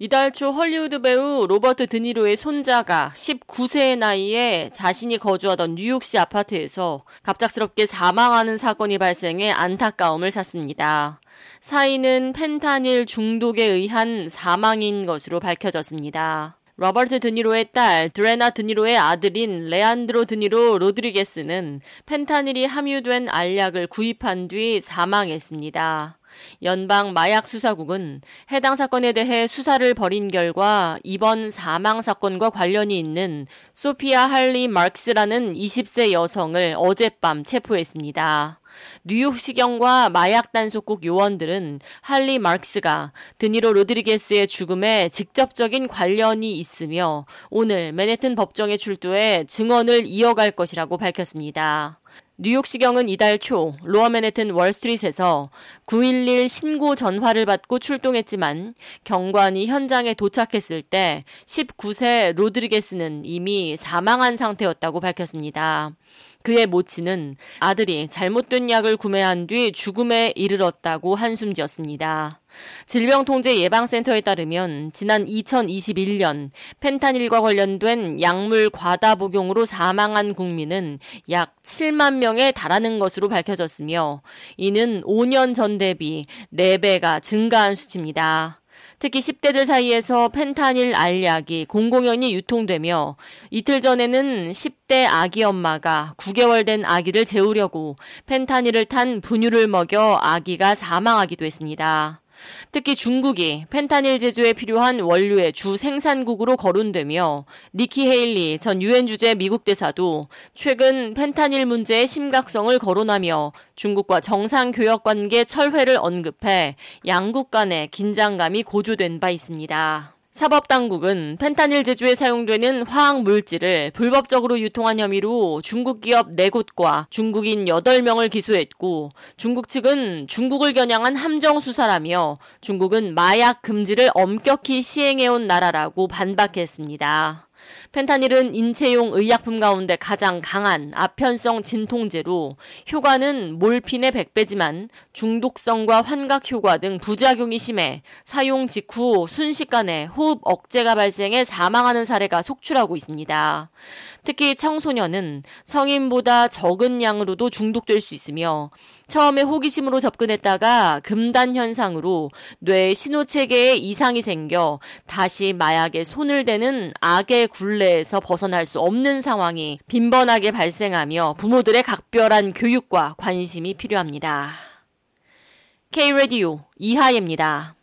이달 초 헐리우드 배우 로버트 드니로의 손자가 19세의 나이에 자신이 거주하던 뉴욕시 아파트에서 갑작스럽게 사망하는 사건이 발생해 안타까움을 샀습니다. 사인은 펜타닐 중독에 의한 사망인 것으로 밝혀졌습니다. 로버트 드니로의 딸 드레나 드니로의 아들인 레안드로 드니로 로드리게스는 펜타닐이 함유된 알약을 구입한 뒤 사망했습니다. 연방 마약 수사국은 해당 사건에 대해 수사를 벌인 결과 이번 사망 사건과 관련이 있는 소피아 할리 마크스라는 20세 여성을 어젯밤 체포했습니다. 뉴욕시경과 마약 단속국 요원들은 할리 마크스가 드니로 로드리게스의 죽음에 직접적인 관련이 있으며 오늘 맨해튼 법정에 출두해 증언을 이어갈 것이라고 밝혔습니다. 뉴욕시경은 이달 초 로어 맨해튼 월스트리트에서 911 신고 전화를 받고 출동했지만 경관이 현장에 도착했을 때 19세 로드리게스는 이미 사망한 상태였다고 밝혔습니다. 그의 모친은 아들이 잘못된 약을 구매한 뒤 죽음에 이르렀다고 한숨 지었습니다. 질병통제예방센터에 따르면 지난 2021년 펜타닐과 관련된 약물 과다 복용으로 사망한 국민은 약 7만 명에 달하는 것으로 밝혀졌으며 이는 5년 전 대비 4배가 증가한 수치입니다. 특히 10대들 사이에서 펜타닐 알약이 공공연히 유통되며 이틀 전에는 10대 아기 엄마가 9개월 된 아기를 재우려고 펜타닐을 탄 분유를 먹여 아기가 사망하기도 했습니다. 특히 중국이 펜타닐 제조에 필요한 원료의 주 생산국으로 거론되며 니키 헤일리 전 유엔 주재 미국 대사도 최근 펜타닐 문제의 심각성을 거론하며 중국과 정상 교역 관계 철회를 언급해 양국 간의 긴장감이 고조된 바 있습니다. 사법당국은 펜타닐 제조에 사용되는 화학 물질을 불법적으로 유통한 혐의로 중국 기업 4곳과 중국인 8명을 기소했고 중국 측은 중국을 겨냥한 함정 수사라며 중국은 마약 금지를 엄격히 시행해온 나라라고 반박했습니다. 펜타닐은 인체용 의약품 가운데 가장 강한 아편성 진통제로 효과는 몰핀의 100배지만 중독성과 환각 효과 등 부작용이 심해 사용 직후 순식간에 호흡 억제가 발생해 사망하는 사례가 속출하고 있습니다. 특히 청소년은 성인보다 적은 양으로도 중독될 수 있으며 처음에 호기심으로 접근했다가 금단 현상으로 뇌 신호 체계에 이상이 생겨 다시 마약에 손을 대는 악의 굴레 에서 벗어날 수 없는 상황이 빈번하게 발생하며 부모들의 각별한 교육과 관심이 필요합니다. K-Radio 이하예입니다.